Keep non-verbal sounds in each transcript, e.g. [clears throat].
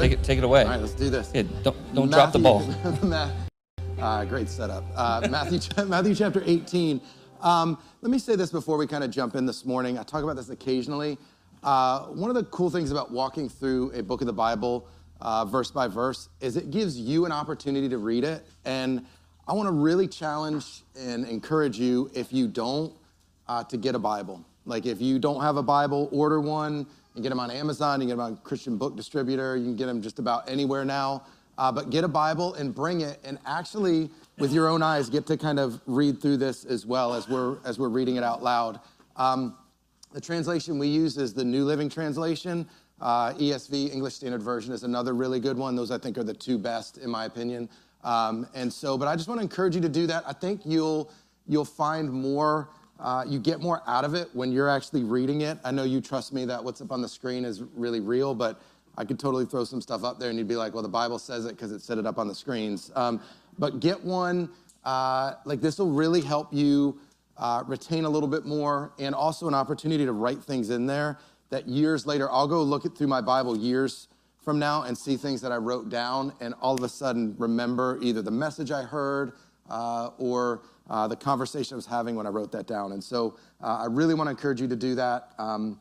Good? Take it, take it away. All right, let's do this. Yeah, don't don't drop the ball. [laughs] Uh, great setup. Uh, Matthew, [laughs] Matthew chapter 18. Um, let me say this before we kind of jump in this morning. I talk about this occasionally. Uh, one of the cool things about walking through a book of the Bible, uh, verse by verse, is it gives you an opportunity to read it. And I want to really challenge and encourage you, if you don't, uh, to get a Bible. Like if you don't have a Bible, order one. You can get them on Amazon, you can get them on Christian Book Distributor, you can get them just about anywhere now. Uh, but get a Bible and bring it, and actually, with your own eyes, get to kind of read through this as well as we're as we're reading it out loud. Um, the translation we use is the New Living Translation. Uh, ESV, English Standard Version, is another really good one. Those I think are the two best, in my opinion. Um, and so, but I just want to encourage you to do that. I think you'll you'll find more uh, you get more out of it when you're actually reading it. I know you trust me that what's up on the screen is really real, but I could totally throw some stuff up there and you'd be like, well, the Bible says it because it set it up on the screens. Um, but get one, uh, like this will really help you uh, retain a little bit more and also an opportunity to write things in there that years later, I'll go look it through my Bible years from now and see things that I wrote down and all of a sudden remember either the message I heard uh, or uh, the conversation I was having when I wrote that down. And so uh, I really want to encourage you to do that, um,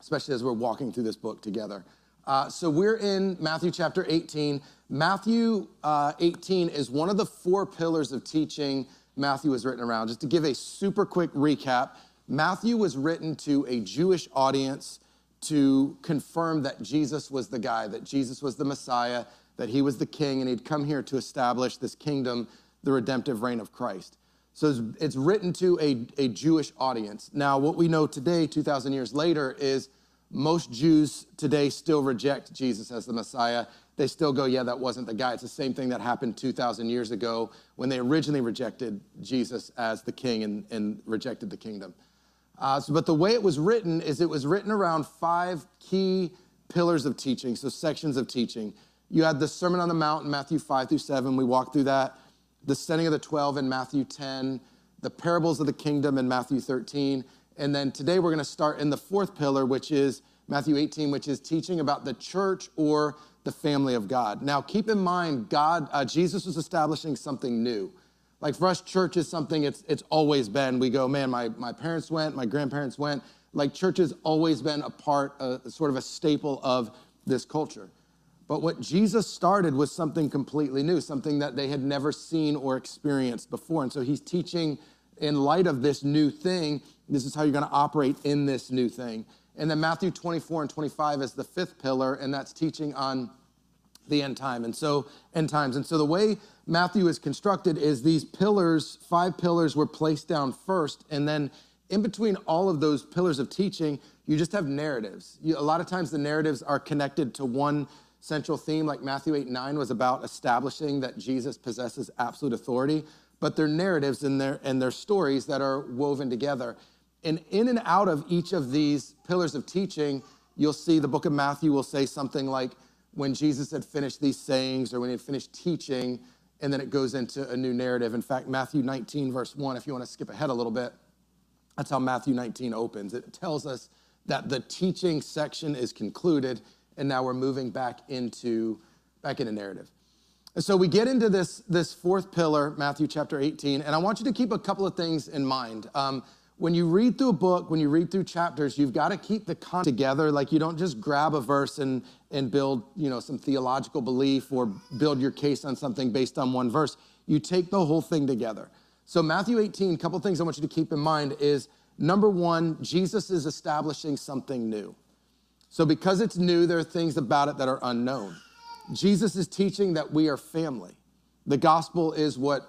especially as we're walking through this book together. Uh, so we're in Matthew chapter 18. Matthew uh, 18 is one of the four pillars of teaching Matthew was written around. Just to give a super quick recap, Matthew was written to a Jewish audience to confirm that Jesus was the guy, that Jesus was the Messiah, that he was the king, and he'd come here to establish this kingdom, the redemptive reign of Christ. So it's, written to a, a Jewish audience. Now, what we know today, 2,000 years later, is most Jews today still reject Jesus as the Messiah. They still go, yeah, that wasn't the guy. It's the same thing that happened 2,000 years ago when they originally rejected Jesus as the king and, and rejected the kingdom. Uh, so, but the way it was written is it was written around five key pillars of teaching, so sections of teaching. You had the Sermon on the Mount in Matthew 5 through 7. We walked through that the setting of the 12 in Matthew 10, the parables of the kingdom in Matthew 13. And then today we're going to start in the fourth pillar, which is Matthew 18, which is teaching about the church or the family of God. Now, keep in mind, God, uh, Jesus was establishing something new. Like for us, church is something it's, it's always been. We go, man, my, my parents went, my grandparents went. Like church has always been a part, a, sort of a staple of this culture. But what Jesus started was something completely new, something that they had never seen or experienced before. And so he's teaching in light of this new thing, this is how you're going to operate in this new thing. And then Matthew 24 and 25 is the fifth pillar, and that's teaching on the end time. And so, end times. And so the way Matthew is constructed is these pillars, five pillars were placed down first, and then in between all of those pillars of teaching, you just have narratives. You, a lot of times the narratives are connected to one central theme, like Matthew 8 9 was about establishing that Jesus possesses absolute authority, but they're narratives and their, and their stories that are woven together. And in and out of each of these pillars of teaching, you'll see the book of Matthew will say something like, when Jesus had finished these sayings or when he had finished teaching, and then it goes into a new narrative. In fact, Matthew 19, verse 1, if you want to skip ahead a little bit, that's how Matthew 19 opens. It tells us that the teaching section is concluded and now we're moving back into back into narrative. And so we get into this, this fourth pillar, Matthew chapter 18, and I want you to keep a couple of things in mind. Um, when you read through a book, when you read through chapters, you've got to keep the content together. Like you don't just grab a verse and, and build, you know, some theological belief or build your case on something based on one verse. You take the whole thing together. So Matthew 18, a couple things I want you to keep in mind is number one, Jesus is establishing something new. So, because it's new, there are things about it that are unknown. Jesus is teaching that we are family. The gospel is what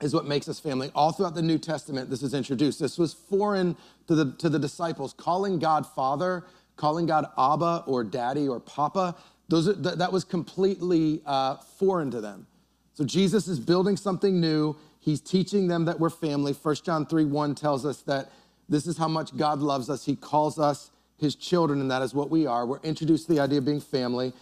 is what makes us family. All throughout the New Testament, this is introduced. This was foreign to the, to the disciples. Calling God Father, calling God Abba or Daddy or Papa, those are, th- that was completely uh, foreign to them. So Jesus is building something new. He's teaching them that we're family. 1 John 3 1 tells us that this is how much God loves us. He calls us his children, and that is what we are. We're introduced to the idea of being family.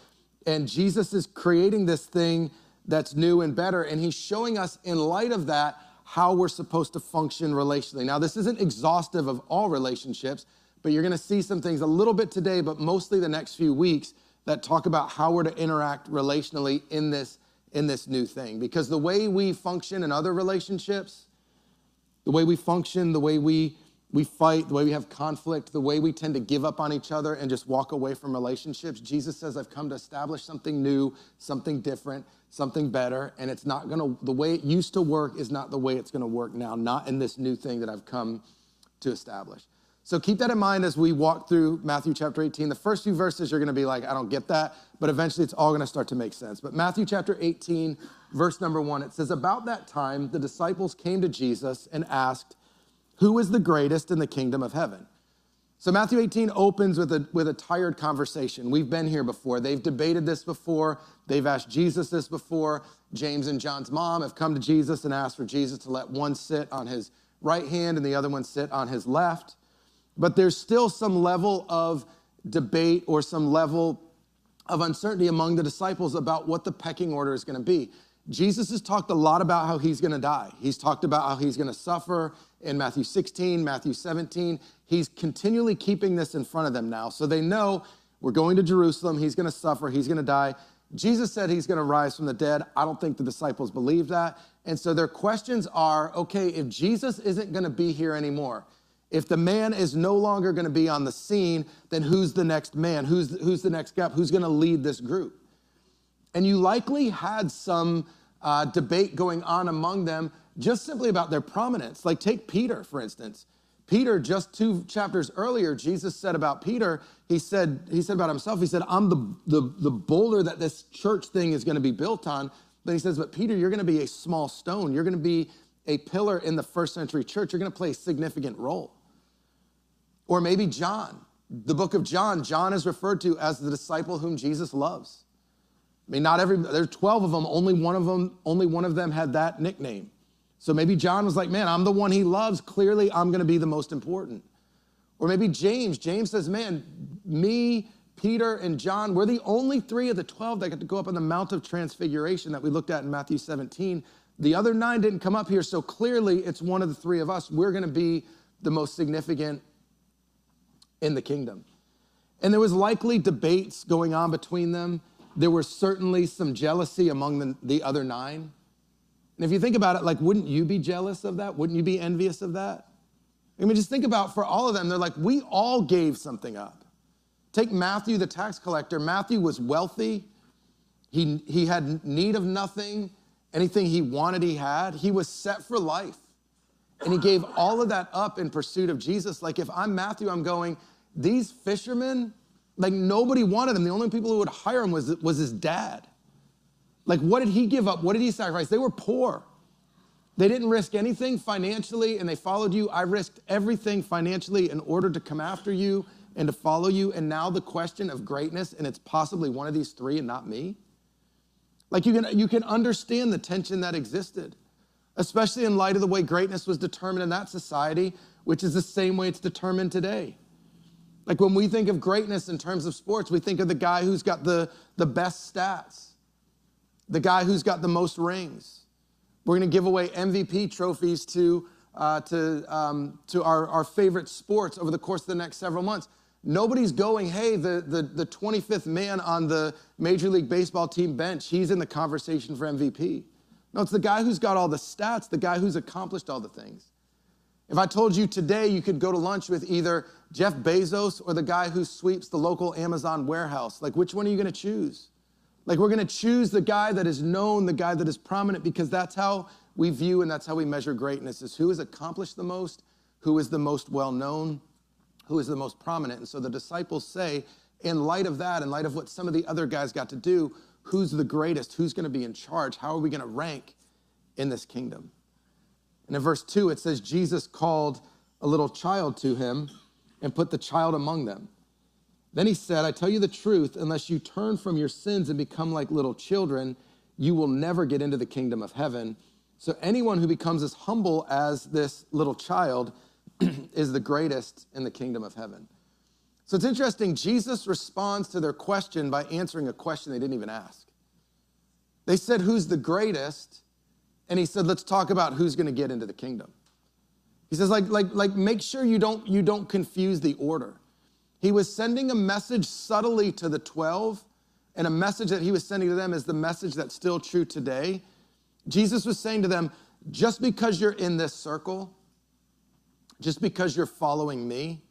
And Jesus is creating this thing that's new and better, and he's showing us, in light of that, how we're supposed to function relationally. Now, this isn't exhaustive of all relationships, but you're gonna see some things a little bit today, but mostly the next few weeks that talk about how we're to interact relationally in this, in this new thing. Because the way we function in other relationships, the way we function, the way we, we fight, the way we have conflict, the way we tend to give up on each other and just walk away from relationships, Jesus says, I've come to establish something new, something different, something better. And it's not gonna, the way it used to work is not the way it's gonna work now, not in this new thing that I've come to establish. So keep that in mind as we walk through Matthew chapter 18. The first few verses, you're to be like, I don't get that, but eventually it's all to start to make sense. But Matthew chapter 18, verse number one, it says, About that time, the disciples came to Jesus and asked, Who is the greatest in the kingdom of heaven? So Matthew 18 opens with a, with a tired conversation. We've been here before. They've debated this before. They've asked Jesus this before. James and John's mom have come to Jesus and asked for Jesus to let one sit on his right hand and the other one sit on his left but there's still some level of debate or some level of uncertainty among the disciples about what the pecking order is going to be. Jesus has talked a lot about how he's going to die. He's talked about how he's going to suffer in Matthew 16, Matthew 17. He's continually keeping this in front of them now. So they know we're going to Jerusalem. He's going to suffer. He's going to die. Jesus said he's going to rise from the dead. I don't think the disciples believe that. And so their questions are okay, if Jesus isn't going to be here anymore, if the man is no longer going to be on the scene, then who's the next man? Who's, who's the next gap? Who's going to lead this group? And you likely had some uh, debate going on among them just simply about their prominence. Like, take Peter, for instance. Peter, just two chapters earlier, Jesus said about Peter, he said, he said about himself, he said, I'm the, the, the boulder that this church thing is going to be built on. But he says, but Peter, you're going to be a small stone. You're going to be a pillar in the first century church. You're going to play a significant role. Or maybe John. The book of John, John is referred to as the disciple whom Jesus loves. I mean, not every, there's 12 of them, only one of them, only one of them had that nickname. So maybe John was like, man, I'm the one he loves. Clearly, I'm going to be the most important. Or maybe James. James says, man, me, Peter, and John, we're the only three of the 12 that got to go up on the Mount of Transfiguration that we looked at in Matthew 17. The other nine didn't come up here, so clearly it's one of the three of us. We're going to be the most significant in the kingdom. And there was likely debates going on between them. There was certainly some jealousy among the, the other nine. And if you think about it, like, wouldn't you be jealous of that? Wouldn't you be envious of that? I mean, just think about for all of them, they're like, we all gave something up. Take Matthew, the tax collector. Matthew was wealthy, he, he had need of nothing. Anything he wanted, he had. He was set for life. And he gave all of that up in pursuit of Jesus. Like if I'm Matthew, I'm going, these fishermen, like nobody wanted him. The only people who would hire him was, was his dad. Like what did he give up? What did he sacrifice? They were poor. They didn't risk anything financially and they followed you. I risked everything financially in order to come after you and to follow you. And now the question of greatness, and it's possibly one of these three and not me. Like you can, you can understand the tension that existed especially in light of the way greatness was determined in that society, which is the same way it's determined today. Like when we think of greatness in terms of sports, we think of the guy who's got the, the best stats, the guy who's got the most rings. We're going to give away MVP trophies to, uh, to, um, to our, our favorite sports over the course of the next several months. Nobody's going, hey, the, the, the 25th man on the Major League Baseball team bench, he's in the conversation for MVP. No, it's the guy who's got all the stats, the guy who's accomplished all the things. If I told you today you could go to lunch with either Jeff Bezos or the guy who sweeps the local Amazon warehouse, like which one are you going to choose? Like we're going to choose the guy that is known, the guy that is prominent, because that's how we view and that's how we measure greatness is who has accomplished the most, who is the most well known, who is the most prominent. And so the disciples say, in light of that, in light of what some of the other guys got to do, who's the greatest, who's going to be in charge, how are we going to rank in this kingdom. And in verse 2, it says, Jesus called a little child to him and put the child among them. Then he said, I tell you the truth, unless you turn from your sins and become like little children, you will never get into the kingdom of heaven. So anyone who becomes as humble as this little child [clears throat] is the greatest in the kingdom of heaven. So it's interesting, Jesus responds to their question by answering a question they didn't even ask. They said, Who's the greatest? And he said, Let's talk about who's going to get into the kingdom. He says, like, like, like, make sure you don't, you don't confuse the order. He was sending a message subtly to the 12 and a message that he was sending to them is the message that's still true today. Jesus was saying to them, just because you're in this circle, just because you're following me,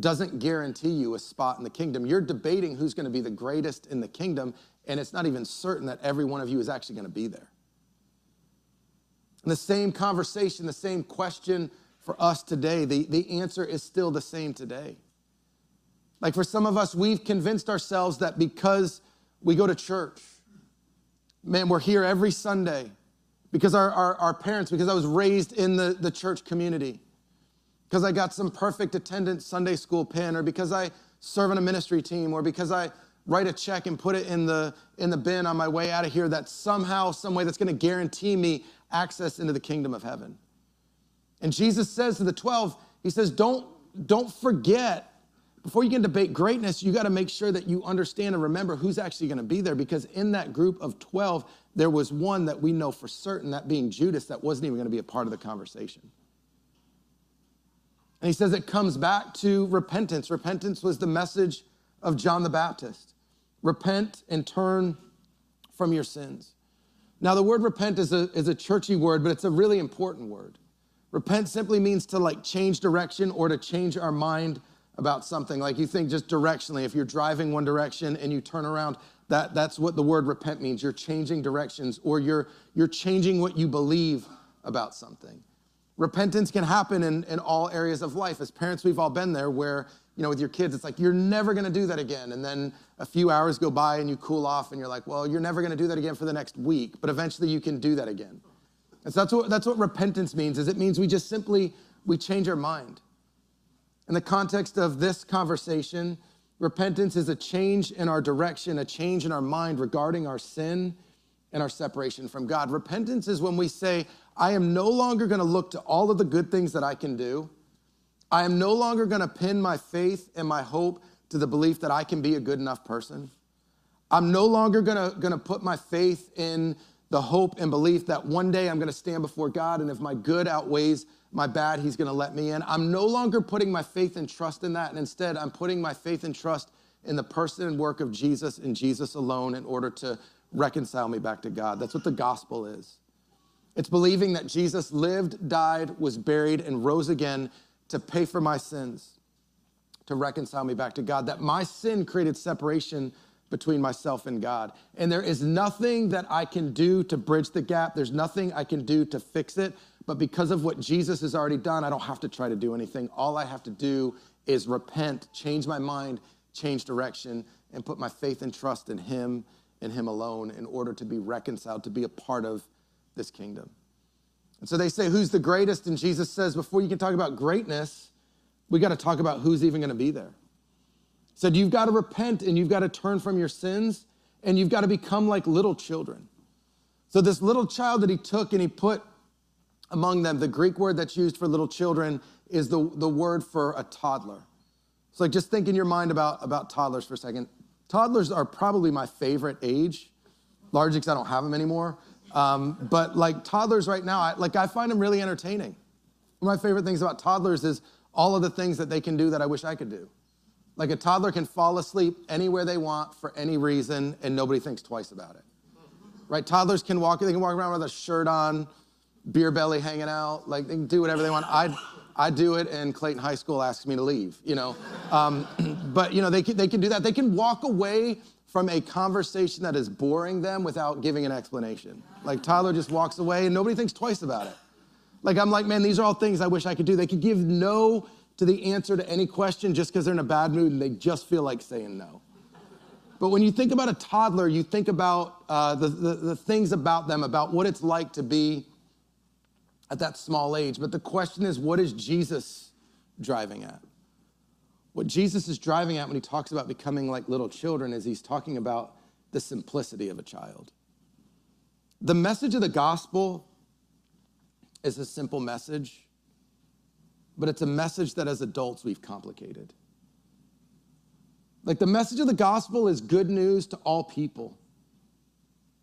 doesn't guarantee you a spot in the kingdom. You're debating who's going to be the greatest in the kingdom, and it's not even certain that every one of you is actually going to be there. And the same conversation, the same question for us today, the, the answer is still the same today. Like for some of us, we've convinced ourselves that because we go to church, man, we're here every Sunday, because our, our, our parents, because I was raised in the, the church community, because I got some perfect attendance Sunday school pin, or because I serve on a ministry team, or because I write a check and put it in the, in the bin on my way out of here, that somehow, some way that's gonna guarantee me access into the kingdom of heaven. And Jesus says to the 12, He says, Don't, don't forget, before you can debate greatness, you gotta make sure that you understand and remember who's actually gonna be there, because in that group of 12, there was one that we know for certain, that being Judas, that wasn't even gonna be a part of the conversation. And he says it comes back to repentance. Repentance was the message of John the Baptist. Repent and turn from your sins. Now, the word repent is a, is a churchy word, but it's a really important word. Repent simply means to like change direction or to change our mind about something. Like you think just directionally, if you're driving one direction and you turn around, that, that's what the word repent means. You're changing directions or you're, you're changing what you believe about something. Repentance can happen in, in all areas of life. As parents, we've all been there where, you know, with your kids, it's like, you're never gonna do that again. And then a few hours go by and you cool off and you're like, well, you're never gonna do that again for the next week, but eventually you can do that again. And so that's what, that's what repentance means, is it means we just simply, we change our mind. In the context of this conversation, repentance is a change in our direction, a change in our mind regarding our sin and our separation from God. Repentance is when we say, I am no longer to look to all of the good things that I can do. I am no longer going to pin my faith and my hope to the belief that I can be a good enough person. I'm no longer going to put my faith in the hope and belief that one day I'm going to stand before God, and if my good outweighs my bad, He's going to let me in. I'm no longer putting my faith and trust in that, and instead, I'm putting my faith and trust in the person and work of Jesus and Jesus alone in order to reconcile me back to God. That's what the gospel is. It's believing that Jesus lived, died, was buried, and rose again to pay for my sins, to reconcile me back to God. That my sin created separation between myself and God. And there is nothing that I can do to bridge the gap, there's nothing I can do to fix it. But because of what Jesus has already done, I don't have to try to do anything. All I have to do is repent, change my mind, change direction, and put my faith and trust in Him and Him alone in order to be reconciled, to be a part of this kingdom. And so they say, Who's the greatest? And Jesus says, Before you can talk about greatness, we got to talk about who's even going to be there. He said, You've got to repent and you've got to turn from your sins and you've got to become like little children. So, this little child that he took and he put among them, the Greek word that's used for little children is the, the word for a toddler. So, like, just think in your mind about, about toddlers for a second. Toddlers are probably my favorite age, largely because I don't have them anymore. Um, but like toddlers right now, I, like I find them really entertaining. One of my favorite things about toddlers is all of the things that they can do that I wish I could do. Like a toddler can fall asleep anywhere they want for any reason, and nobody thinks twice about it. Right? Toddlers can walk, they can walk around with a shirt on, beer belly hanging out, like they can do whatever they want. I I do it, and Clayton High School asks me to leave, you know. Um, [clears throat] but, you know, they can, they can do that. They can walk away from a conversation that is boring them without giving an explanation. Like Tyler just walks away and nobody thinks twice about it. Like I'm like, man, these are all things I wish I could do. They could give no to the answer to any question just because they're in a bad mood and they just feel like saying no. But when you think about a toddler, you think about uh, the, the, the things about them, about what it's like to be at that small age. But the question is, what is Jesus driving at? What Jesus is driving at when he talks about becoming like little children is he's talking about the simplicity of a child. The message of the gospel is a simple message, but it's a message that as adults we've complicated. Like the message of the gospel is good news to all people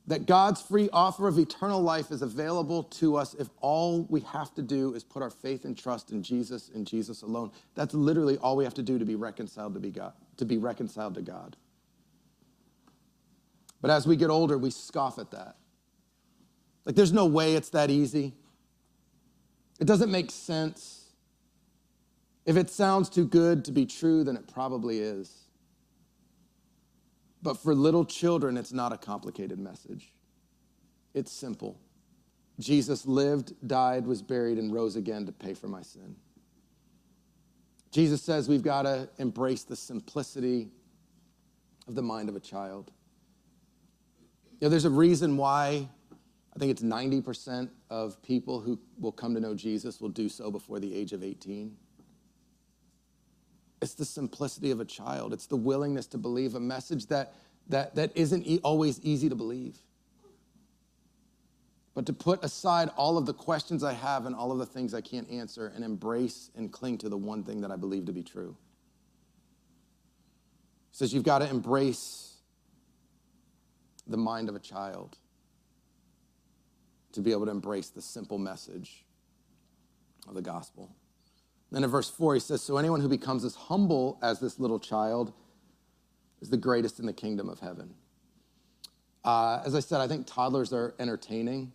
that God's free offer of eternal life is available to us if all we have to do is put our faith and trust in Jesus and Jesus alone. That's literally all we have to do to be reconciled to be God, to be reconciled to God. But as we get older, we scoff at that. Like, there's no way it's that easy. It doesn't make sense. If it sounds too good to be true, then it probably is. But for little children, it's not a complicated message. It's simple. Jesus lived, died, was buried, and rose again to pay for my sin. Jesus says we've got to embrace the simplicity of the mind of a child. You know, there's a reason why I think it's 90% of people who will come to know Jesus will do so before the age of 18. It's the simplicity of a child. It's the willingness to believe a message that, that, that isn't e- always easy to believe. But to put aside all of the questions I have and all of the things I can't answer and embrace and cling to the one thing that I believe to be true. He says you've got to embrace the mind of a child to be able to embrace the simple message of the gospel. Then in verse 4, he says, So anyone who becomes as humble as this little child is the greatest in the kingdom of heaven. Uh, as I said, I think toddlers are entertaining,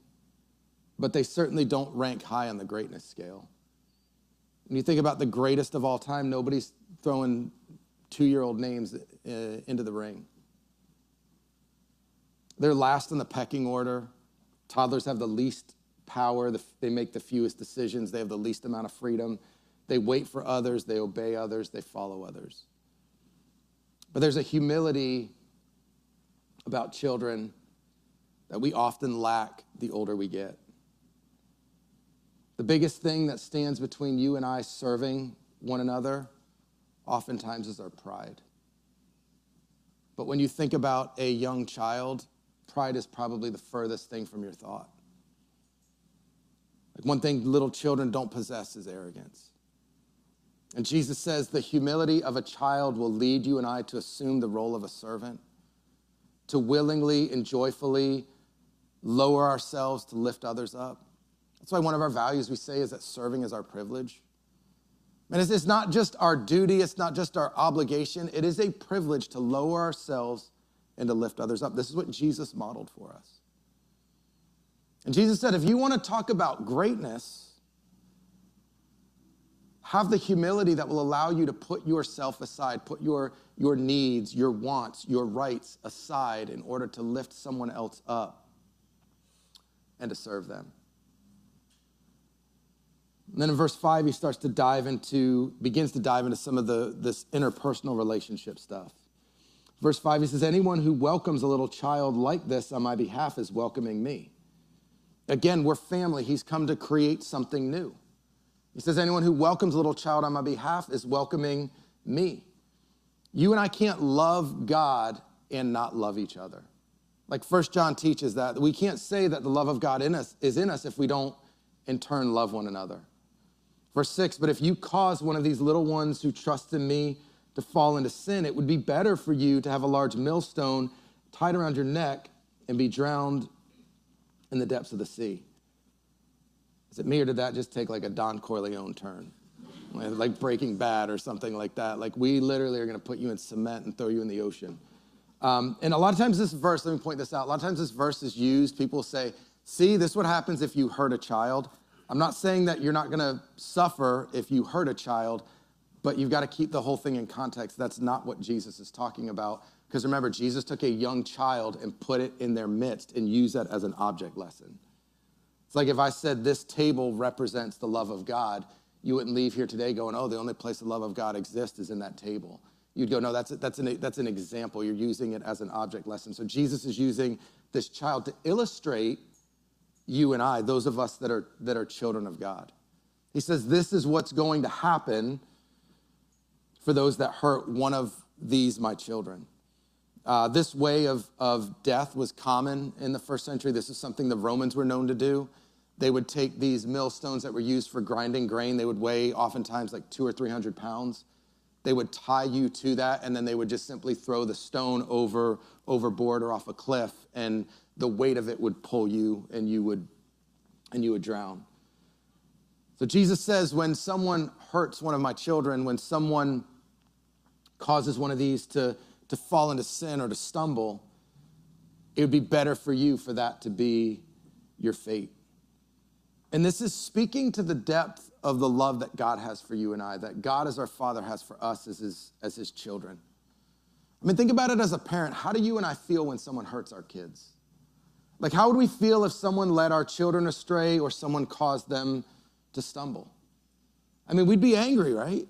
but they certainly don't rank high on the greatness scale. When you think about the greatest of all time, nobody's throwing two year old names uh, into the ring. They're last in the pecking order. Toddlers have the least power, they make the fewest decisions, they have the least amount of freedom. They wait for others, they obey others, they follow others. But there's a humility about children that we often lack the older we get. The biggest thing that stands between you and I serving one another oftentimes is our pride. But when you think about a young child, pride is probably the furthest thing from your thought. Like one thing little children don't possess is arrogance. And Jesus says the humility of a child will lead you and I to assume the role of a servant, to willingly and joyfully lower ourselves to lift others up. That's why one of our values we say is that serving is our privilege. And it's, not just our duty, it's not just our obligation, it is a privilege to lower ourselves and to lift others up. This is what Jesus modeled for us. And Jesus said, if you want to talk about greatness, have the humility that will allow you to put yourself aside, put your, your needs, your wants, your rights aside in order to lift someone else up and to serve them. And then in verse 5, he starts to dive into, begins to dive into some of the, this interpersonal relationship stuff. Verse 5, he says, Anyone who welcomes a little child like this on my behalf is welcoming me. Again, we're family. He's come to create something new. He says, Anyone who welcomes a little child on my behalf is welcoming me. You and I can't love God and not love each other. Like First John teaches that we can't say that the love of God in us is in us if we don't in turn love one another. Verse 6 But if you cause one of these little ones who trust in me to fall into sin, it would be better for you to have a large millstone tied around your neck and be drowned in the depths of the sea. Is it me or did that just take like a Don Corleone turn? Like Breaking Bad or something like that. Like we literally are going to put you in cement and throw you in the ocean. Um, and a lot of times this verse, let me point this out. A lot of times this verse is used. People say, "See, this is what happens if you hurt a child." I'm not saying that you're not going to suffer if you hurt a child, but you've got to keep the whole thing in context. That's not what Jesus is talking about. Because remember, Jesus took a young child and put it in their midst and used that as an object lesson. It's like if I said this table represents the love of God, you wouldn't leave here today going, oh, the only place the love of God exists is in that table. You'd go, no, that's, that's, an, that's an example. You're using it as an object lesson. So Jesus is using this child to illustrate you and I, those of us that are, that are children of God. He says, this is what's going to happen for those that hurt one of these, my children. Uh, this way of, of death was common in the first century. This is something the Romans were known to do. They would take these millstones that were used for grinding grain, they would weigh oftentimes like two or 300 pounds. They would tie you to that, and then they would just simply throw the stone over overboard or off a cliff, and the weight of it would pull you, and you would and you would drown. So Jesus says, when someone hurts one of my children, when someone causes one of these to, to fall into sin or to stumble, it would be better for you for that to be your fate. And this is speaking to the depth of the love that God has for you and I, that God as our Father has for us as his, as his children. I mean, think about it as a parent. How do you and I feel when someone hurts our kids? Like, how would we feel if someone led our children astray or someone caused them to stumble? I mean, we'd be angry, right?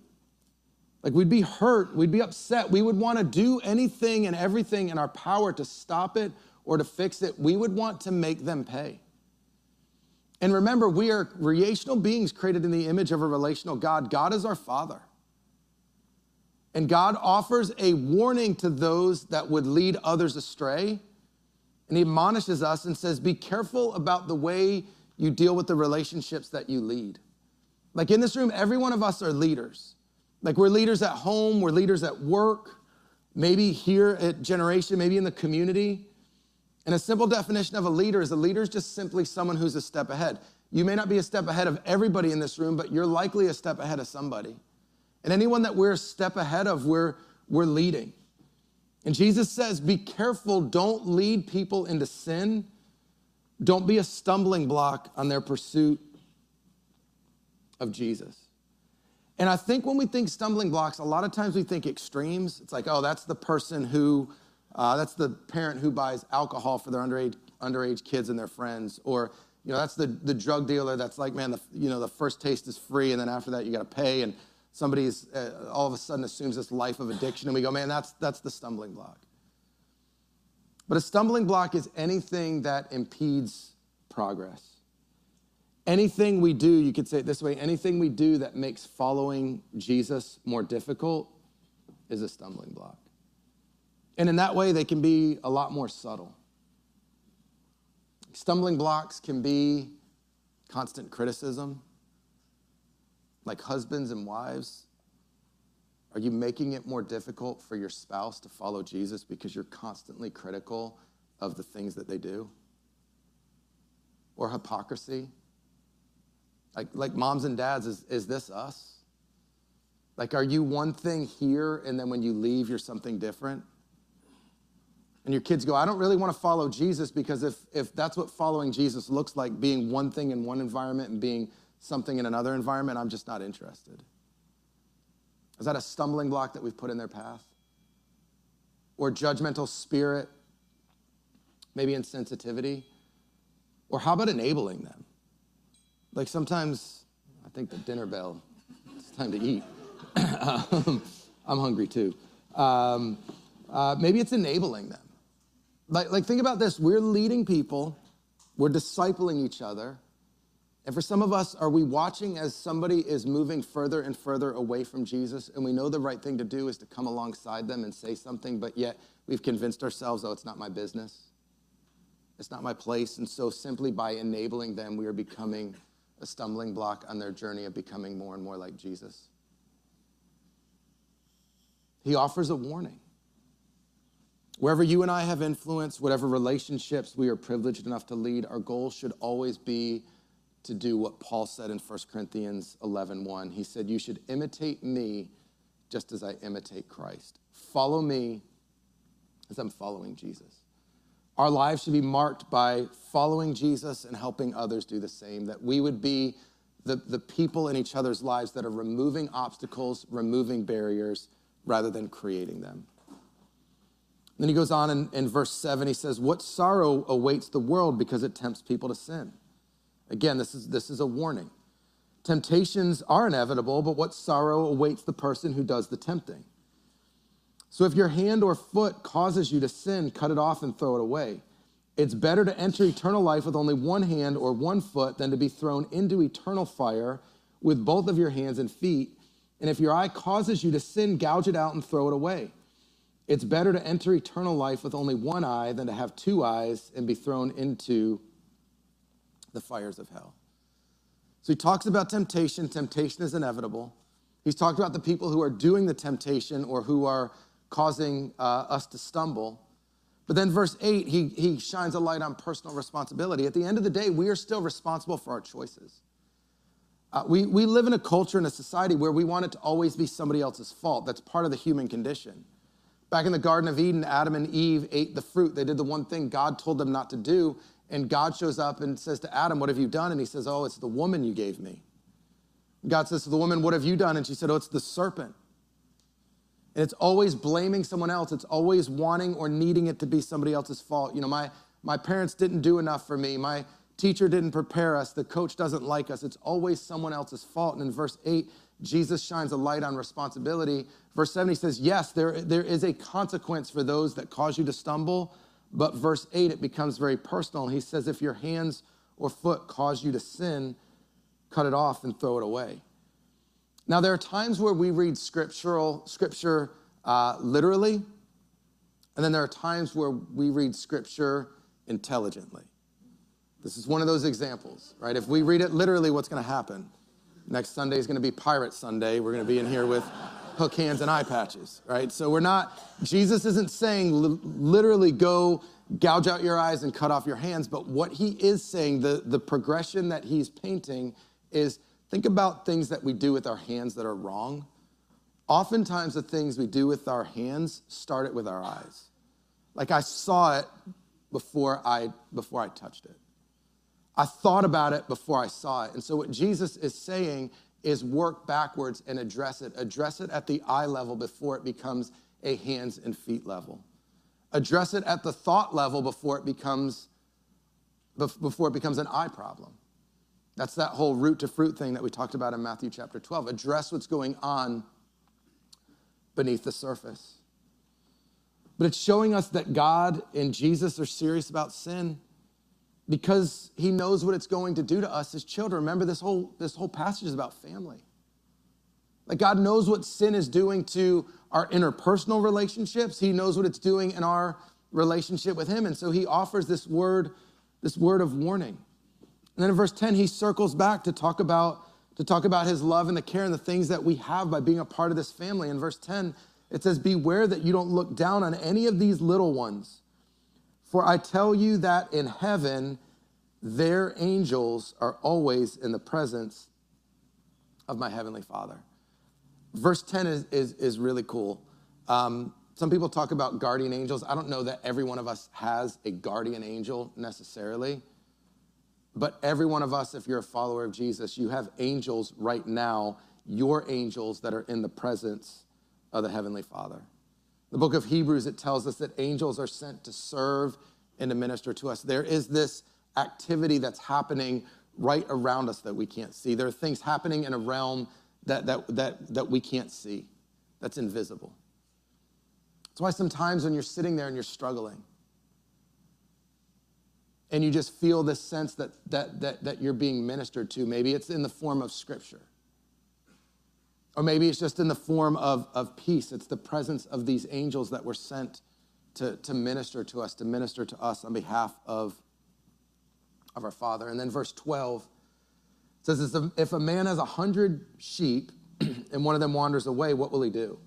Like, we'd be hurt, we'd be upset. We would want to do anything and everything in our power to stop it or to fix it. We would want to make them pay. And remember, we are relational beings created in the image of a relational God. God is our Father. And God offers a warning to those that would lead others astray. And He admonishes us and says, Be careful about the way you deal with the relationships that you lead. Like in this room, every one of us are leaders. Like we're leaders at home, we're leaders at work, maybe here at Generation, maybe in the community. And a simple definition of a leader is a leader is just simply someone who's a step ahead. You may not be a step ahead of everybody in this room, but you're likely a step ahead of somebody. And anyone that we're a step ahead of, we're, we're leading. And Jesus says, Be careful, don't lead people into sin. Don't be a stumbling block on their pursuit of Jesus. And I think when we think stumbling blocks, a lot of times we think extremes. It's like, oh, that's the person who uh, that's the parent who buys alcohol for their underage, underage kids and their friends. Or, you know, that's the, the drug dealer that's like, man, the, you know, the first taste is free and then after that you got to pay. And somebody's uh, all of a sudden assumes this life of addiction. And we go, man, that's, that's the stumbling block. But a stumbling block is anything that impedes progress. Anything we do, you could say it this way anything we do that makes following Jesus more difficult is a stumbling block. And in that way, they can be a lot more subtle. Stumbling blocks can be constant criticism, like husbands and wives. Are you making it more difficult for your spouse to follow Jesus because you're constantly critical of the things that they do? Or hypocrisy? Like, like moms and dads, is, is this us? Like, are you one thing here and then when you leave, you're something different? and your kids go, I don't really want to follow Jesus because if, if that's what following Jesus looks like, being one thing in one environment and being something in another environment, I'm just not interested. Is that a stumbling block that we've put in their path? Or judgmental spirit, maybe insensitivity? Or how about enabling them? Like sometimes, I think the dinner bell, it's time to eat. [coughs] um, I'm hungry too. Um, uh, maybe it's enabling them. Like, like, think about this we're leading people, we're discipling each other. And for some of us, are we watching as somebody is moving further and further away from Jesus, and we know the right thing to do is to come alongside them and say something, but yet we've convinced ourselves, oh, it's not my business, it's not my place. And so simply by enabling them, we are becoming a stumbling block on their journey of becoming more and more like Jesus. He offers a warning. Wherever you and I have influence, whatever relationships we are privileged enough to lead, our goal should always be to do what Paul said in 1 Corinthians 11 1. He said, You should imitate me just as I imitate Christ. Follow me as I'm following Jesus. Our lives should be marked by following Jesus and helping others do the same, that we would be the, the people in each other's lives that are removing obstacles, removing barriers, rather than creating them. Then he goes on in, in verse 7, he says, What sorrow awaits the world because it tempts people to sin? Again, this is, this is a warning. Temptations are inevitable, but what sorrow awaits the person who does the tempting? So if your hand or foot causes you to sin, cut it off and throw it away. It's better to enter eternal life with only one hand or one foot than to be thrown into eternal fire with both of your hands and feet. And if your eye causes you to sin, gouge it out and throw it away. It's better to enter eternal life with only one eye than to have two eyes and be thrown into the fires of hell. So he talks about temptation. Temptation is inevitable. He's talked about the people who are doing the temptation or who are causing uh, us to stumble. But then, verse 8, he, he shines a light on personal responsibility. At the end of the day, we are still responsible for our choices. Uh, we, we live in a culture and a society where we want it to always be somebody else's fault. That's part of the human condition. Back in the Garden of Eden, Adam and Eve ate the fruit. They did the one thing God told them not to do. And God shows up and says to Adam, What have you done? And he says, Oh, it's the woman you gave me. God says to the woman, What have you done? And she said, Oh, it's the serpent. And it's always blaming someone else. It's always wanting or needing it to be somebody else's fault. You know, my, my parents didn't do enough for me. My teacher didn't prepare us. The coach doesn't like us. It's always someone else's fault. And in verse 8, Jesus shines a light on responsibility. Verse 7, he says, Yes, there, there is a consequence for those that cause you to stumble. But verse 8, it becomes very personal. He says, If your hands or foot cause you to sin, cut it off and throw it away. Now, there are times where we read scriptural scripture uh, literally, and then there are times where we read scripture intelligently. This is one of those examples, right? If we read it literally, what's going to happen? Next Sunday is going to be Pirate Sunday. We're going to be in here with hook hands and eye patches, right? So we're not, Jesus isn't saying li- literally go gouge out your eyes and cut off your hands, but what he is saying, the, the progression that he's painting is think about things that we do with our hands that are wrong. Oftentimes, the things we do with our hands start it with our eyes. Like I saw it before I, before I touched it. I thought about it before I saw it. And so, what Jesus is saying is work backwards and address it. Address it at the eye level before it becomes a hands and feet level. Address it at the thought level before it becomes before it becomes an eye problem. That's that whole root to fruit thing that we talked about in Matthew chapter 12. Address what's going on beneath the surface. But it's showing us that God and Jesus are serious about sin because he knows what it's going to do to us as children. Remember, this whole, this whole passage is about family. Like, God knows what sin is doing to our interpersonal relationships, He knows what it's doing in our relationship with Him. And so He offers this word, this word of warning. And then in verse 10, He circles back to talk about. To talk about his love and the care and the things that we have by being a part of this family. In verse 10, it says, Beware that you don't look down on any of these little ones for I tell you that in heaven, their angels are always in the presence of my heavenly Father. Verse 10 is, is, is really cool. Um, some people talk about guardian angels. I don't know that every one of us has a guardian angel necessarily, but every one of us, if you're a follower of Jesus, you have angels right now, your angels that are in the presence of the Heavenly Father. The book of Hebrews, it tells us that angels are sent to serve and to minister to us. There is this activity that's happening right around us that we can't see. There are things happening in a realm that, that, that, that we can't see, that's invisible. That's why sometimes when you're sitting there and you're struggling, and you just feel this sense that, that, that, that you're being ministered to, maybe it's in the form of scripture or maybe it's just in the form of, of peace. It's the presence of these angels that were sent to, to minister to us, to minister to us on behalf of, of our Father. And then verse 12 says, If a man has a hundred sheep [clears throat] and one of them wanders away, what will he do?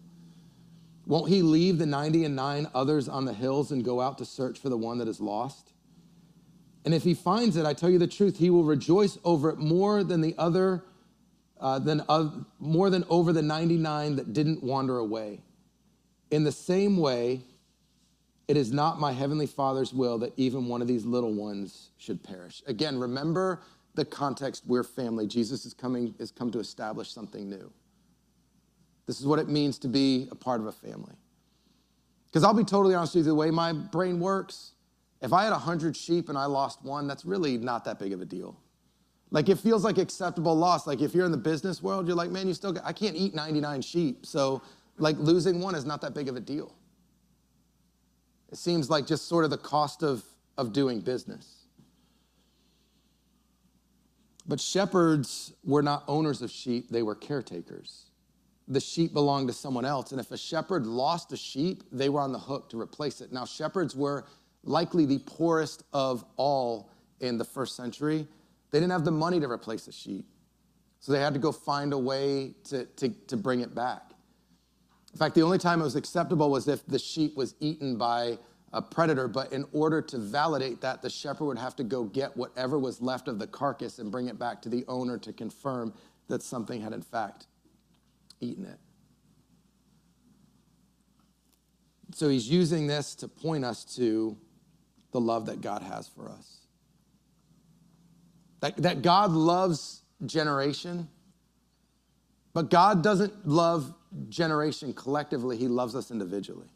Won't he leave the 90 and nine others on the hills and go out to search for the one that is lost? And if he finds it, I tell you the truth, he will rejoice over it more than the other uh, than more than over the 99 that didn't wander away. In the same way, it is not my heavenly Father's will that even one of these little ones should perish. Again, remember the context. We're family. Jesus is coming has come to establish something new. This is what it means to be a part of a family. Because I'll be totally honest with you, the way my brain works, if I had 100 sheep and I lost one, that's really not that big of a deal. Like it feels like acceptable loss. Like if you're in the business world, you're like, man, you still, got, I can't eat 99 sheep. So like losing one is not that big of a deal. It seems like just sort of the cost of, of doing business. But shepherds were not owners of sheep, they were caretakers. The sheep belonged to someone else. And if a shepherd lost a sheep, they were on the hook to replace it. Now, shepherds were likely the poorest of all in the first century they didn't have the money to replace the sheep. So they had to go find a way to, to, to bring it back. In fact, the only time it was acceptable was if the sheep was eaten by a predator, but in order to validate that, the shepherd would have to go get whatever was left of the carcass and bring it back to the owner to confirm that something had, in fact, eaten it. So he's using this to point us to the love that God has for us. That, that God loves generation, but God doesn't love generation collectively, He loves us individually.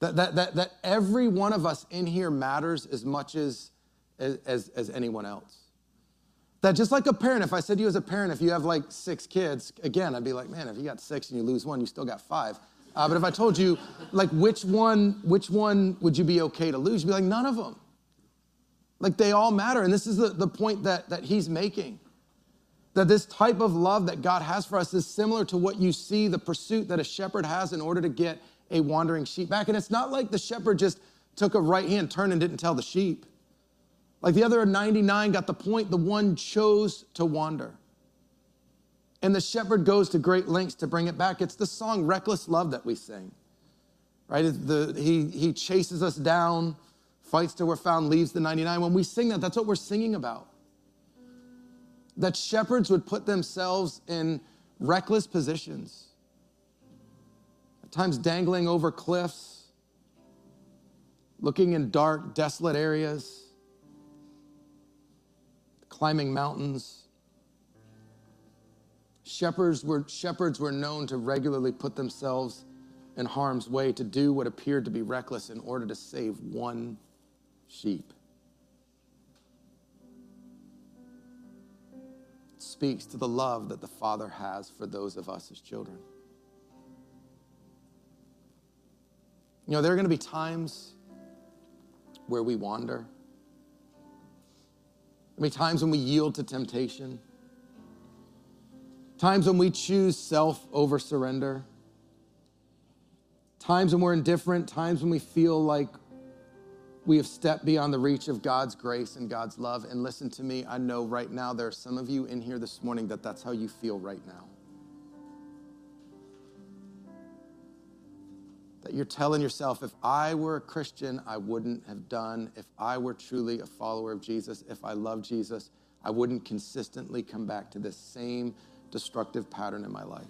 That, that, that, that every one of us in here matters as much as, as, as anyone else. That just like a parent, if I said to you as a parent, if you have like six kids, again, I'd be like, man, if you got six and you lose one, you still got five. Uh, but if I told you, like, which one, which one would you be okay to lose? You'd be like, none of them. Like, they all matter. And this is the, the point that, that he's making. That this type of love that God has for us is similar to what you see the pursuit that a shepherd has in order to get a wandering sheep back. And it's not like the shepherd just took a right hand turn and didn't tell the sheep. Like the other 99 got the point, the one chose to wander. And the shepherd goes to great lengths to bring it back. It's the song Reckless Love that we sing, right? The, he, he chases us down, fights till we're found, leaves the 99. When we sing that, that's what we're singing about. That shepherds would put themselves in reckless positions, at times dangling over cliffs, looking in dark, desolate areas, climbing mountains Shepherds were, shepherds were known to regularly put themselves in harm's way to do what appeared to be reckless in order to save one sheep. It speaks to the love that the Father has for those of us as children. You know, there are going to be times where we wander. There'll be times when we yield to temptation times when we choose self over surrender, times when we're indifferent, times when we feel like we have stepped beyond the reach of God's grace and God's love. And listen to me, I know right now there are some of you in here this morning that that's how you feel right now. That you're telling yourself, if I were a Christian, I wouldn't have done. If I were truly a follower of Jesus, if I love Jesus, I wouldn't consistently come back to this same destructive pattern in my life.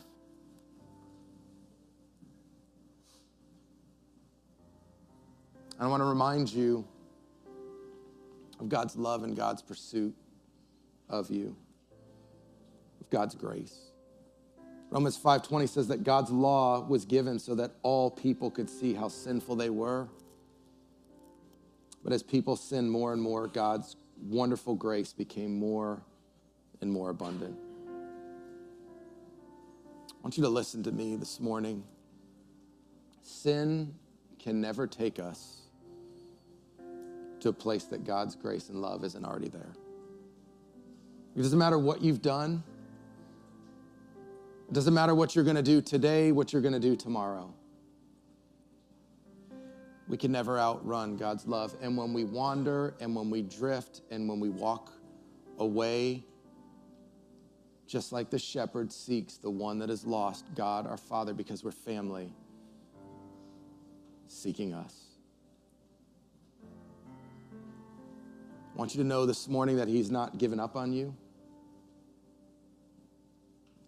I want to remind you of God's love and God's pursuit of you, of God's grace. Romans 5:20 says that God's law was given so that all people could see how sinful they were. But as people sinned more and more, God's wonderful grace became more and more abundant want you to listen to me this morning. Sin can never take us to a place that God's grace and love isn't already there. It doesn't matter what you've done. It doesn't matter what you're going to do today, what you're going to do tomorrow. We can never outrun God's love. And when we wander and when we drift and when we walk away just like the shepherd seeks the one that is lost, God our Father, because we're family, seeking us. I want you to know this morning that He's not given up on you.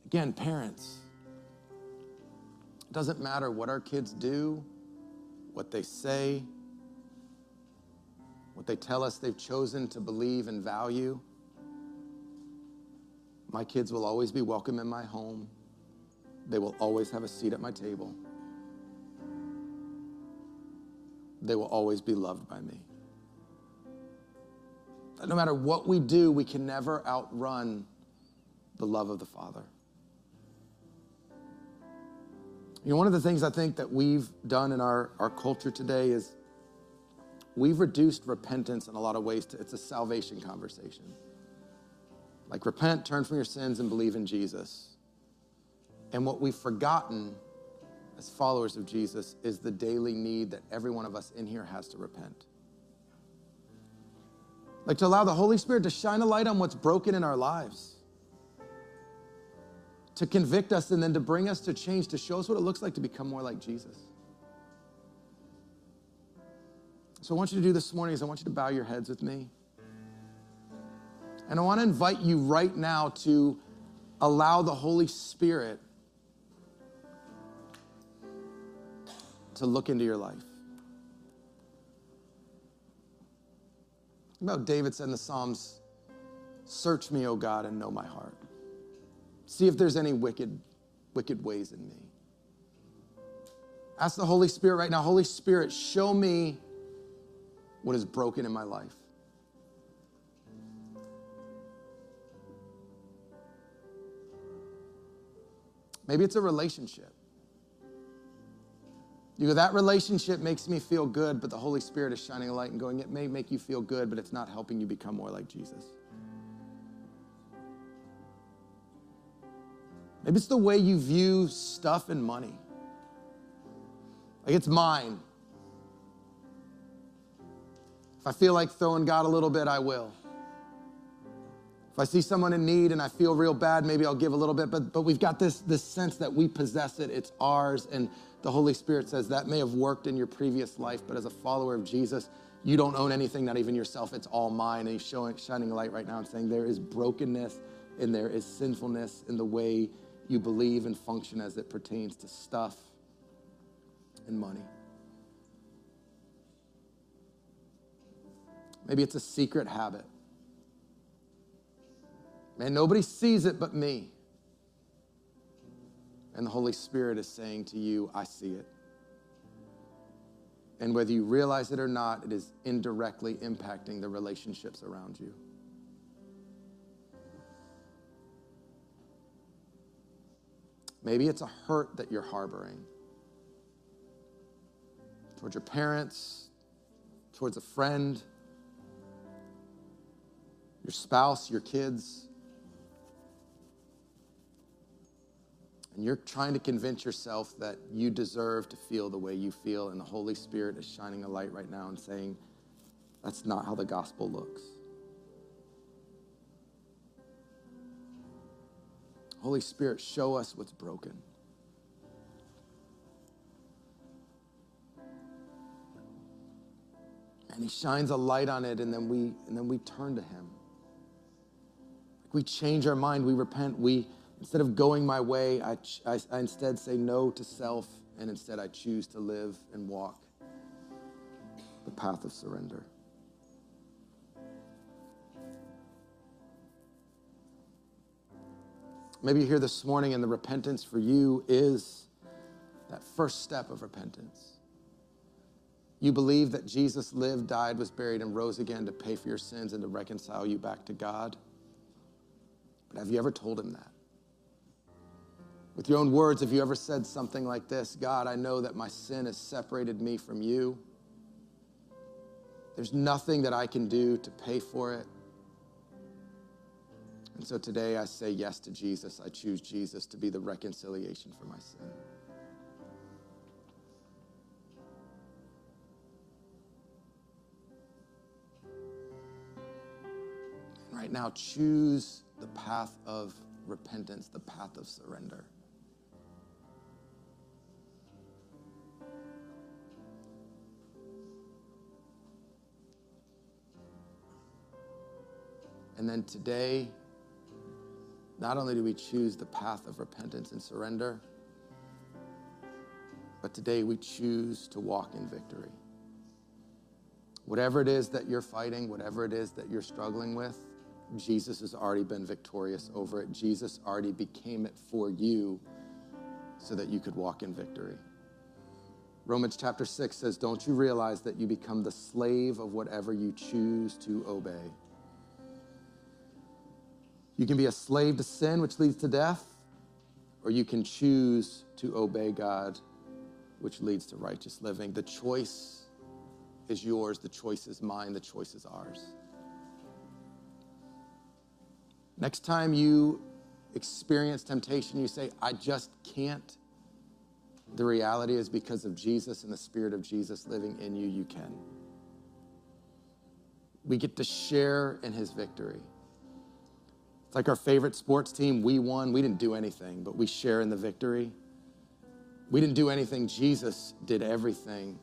Again, parents, it doesn't matter what our kids do, what they say, what they tell us they've chosen to believe and value. My kids will always be welcome in my home. They will always have a seat at my table. They will always be loved by me. No matter what we do, we can never outrun the love of the Father. You know, one of the things I think that we've done in our, our culture today is we've reduced repentance in a lot of ways to it's a salvation conversation. Like repent, turn from your sins, and believe in Jesus. And what we've forgotten as followers of Jesus is the daily need that every one of us in here has to repent. Like to allow the Holy Spirit to shine a light on what's broken in our lives, to convict us, and then to bring us to change, to show us what it looks like to become more like Jesus. So, I want you to do this morning is I want you to bow your heads with me. And I want to invite you right now to allow the Holy Spirit to look into your life. About David said in the Psalms, Search me, O God, and know my heart. See if there's any wicked, wicked ways in me. Ask the Holy Spirit right now, Holy Spirit, show me what is broken in my life. Maybe it's a relationship. You go, that relationship makes me feel good, but the Holy Spirit is shining a light and going, it may make you feel good, but it's not helping you become more like Jesus. Maybe it's the way you view stuff and money. Like it's mine. If I feel like throwing God a little bit, I will. If I see someone in need and I feel real bad, maybe I'll give a little bit. But, but we've got this, this sense that we possess it, it's ours. And the Holy Spirit says that may have worked in your previous life, but as a follower of Jesus, you don't own anything, not even yourself. It's all mine. And He's showing, shining light right now and saying there is brokenness and there is sinfulness in the way you believe and function as it pertains to stuff and money. Maybe it's a secret habit. Man, nobody sees it but me. And the Holy Spirit is saying to you, I see it. And whether you realize it or not, it is indirectly impacting the relationships around you. Maybe it's a hurt that you're harboring towards your parents, towards a friend, your spouse, your kids. And you're trying to convince yourself that you deserve to feel the way you feel, and the Holy Spirit is shining a light right now and saying, that's not how the gospel looks. Holy Spirit, show us what's broken. And he shines a light on it, and then we and then we turn to him. we change our mind, we repent, we Instead of going my way, I, I, I instead say no to self, and instead I choose to live and walk the path of surrender. Maybe you're here this morning and the repentance for you is that first step of repentance. You believe that Jesus lived, died, was buried, and rose again to pay for your sins and to reconcile you back to God. But have you ever told him that? With your own words, have you ever said something like this God, I know that my sin has separated me from you. There's nothing that I can do to pay for it. And so today I say yes to Jesus. I choose Jesus to be the reconciliation for my sin. right now, choose the path of repentance, the path of surrender. And then today, not only do we choose the path of repentance and surrender, but today we choose to walk in victory. Whatever it is that you're fighting, whatever it is that you're struggling with, Jesus has already been victorious over it. Jesus already became it for you so that you could walk in victory. Romans chapter 6 says, Don't you realize that you become the slave of whatever you choose to obey? You can be a slave to sin, which leads to death, or you can choose to obey God, which leads to righteous living. The choice is yours, the choice is mine, the choice is ours. Next time you experience temptation, you say, I just can't. The reality is because of Jesus and the Spirit of Jesus living in you, you can. We get to share in his victory. It's like our favorite sports team. We won. We didn't do anything, but we share in the victory. We didn't do anything. Jesus did everything,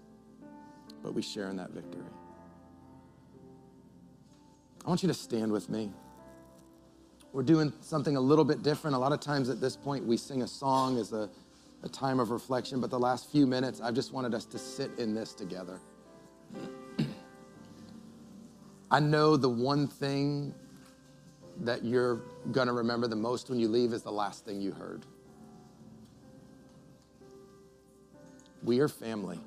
but we share in that victory. I want you to stand with me. We're doing something a little bit different. A lot of times at this point, we sing a song as a, a time of reflection, but the last few minutes, I've just wanted us to sit in this together. [clears throat] I know the one thing that you're going to remember the most when you leave is the last thing you heard. We are family.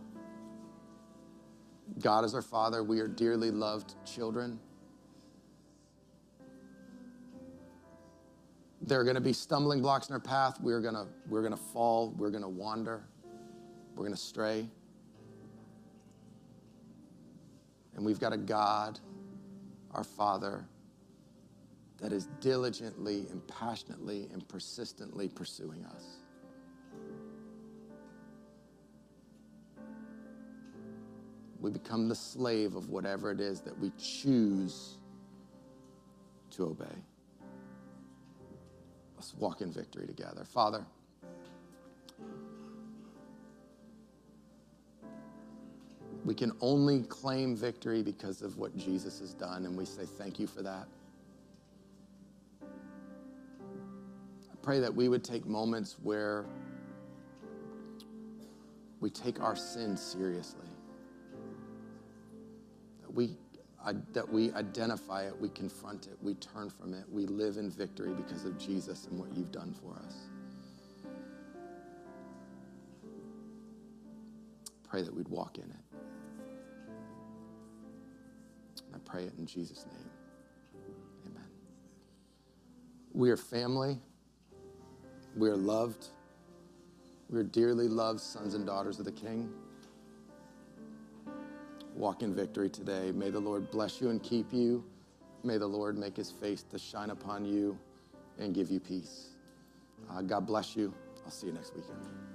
God is our Father. We are dearly loved children. There are going to be stumbling blocks in our path. We're going to, we're going to fall. We're going to wander. We're going to stray. And we've got a God, our Father, that is diligently and passionately and persistently pursuing us. We become the slave of whatever it is that we choose to obey. Let's walk in victory together. Father, we can only claim victory because of what Jesus has done, and we say thank you for that. Pray that we would take moments where we take our sin seriously, that we uh, that we identify it, we confront it, we turn from it, we live in victory because of Jesus and what you've done for us. Pray that we'd walk in it. And I pray it in Jesus' name. Amen. We are family. We are loved. We are dearly loved sons and daughters of the King walk in victory today. May the Lord bless you and keep you. May the Lord make his face to shine upon you and give you peace. Uh, God bless you. I'll see you next weekend.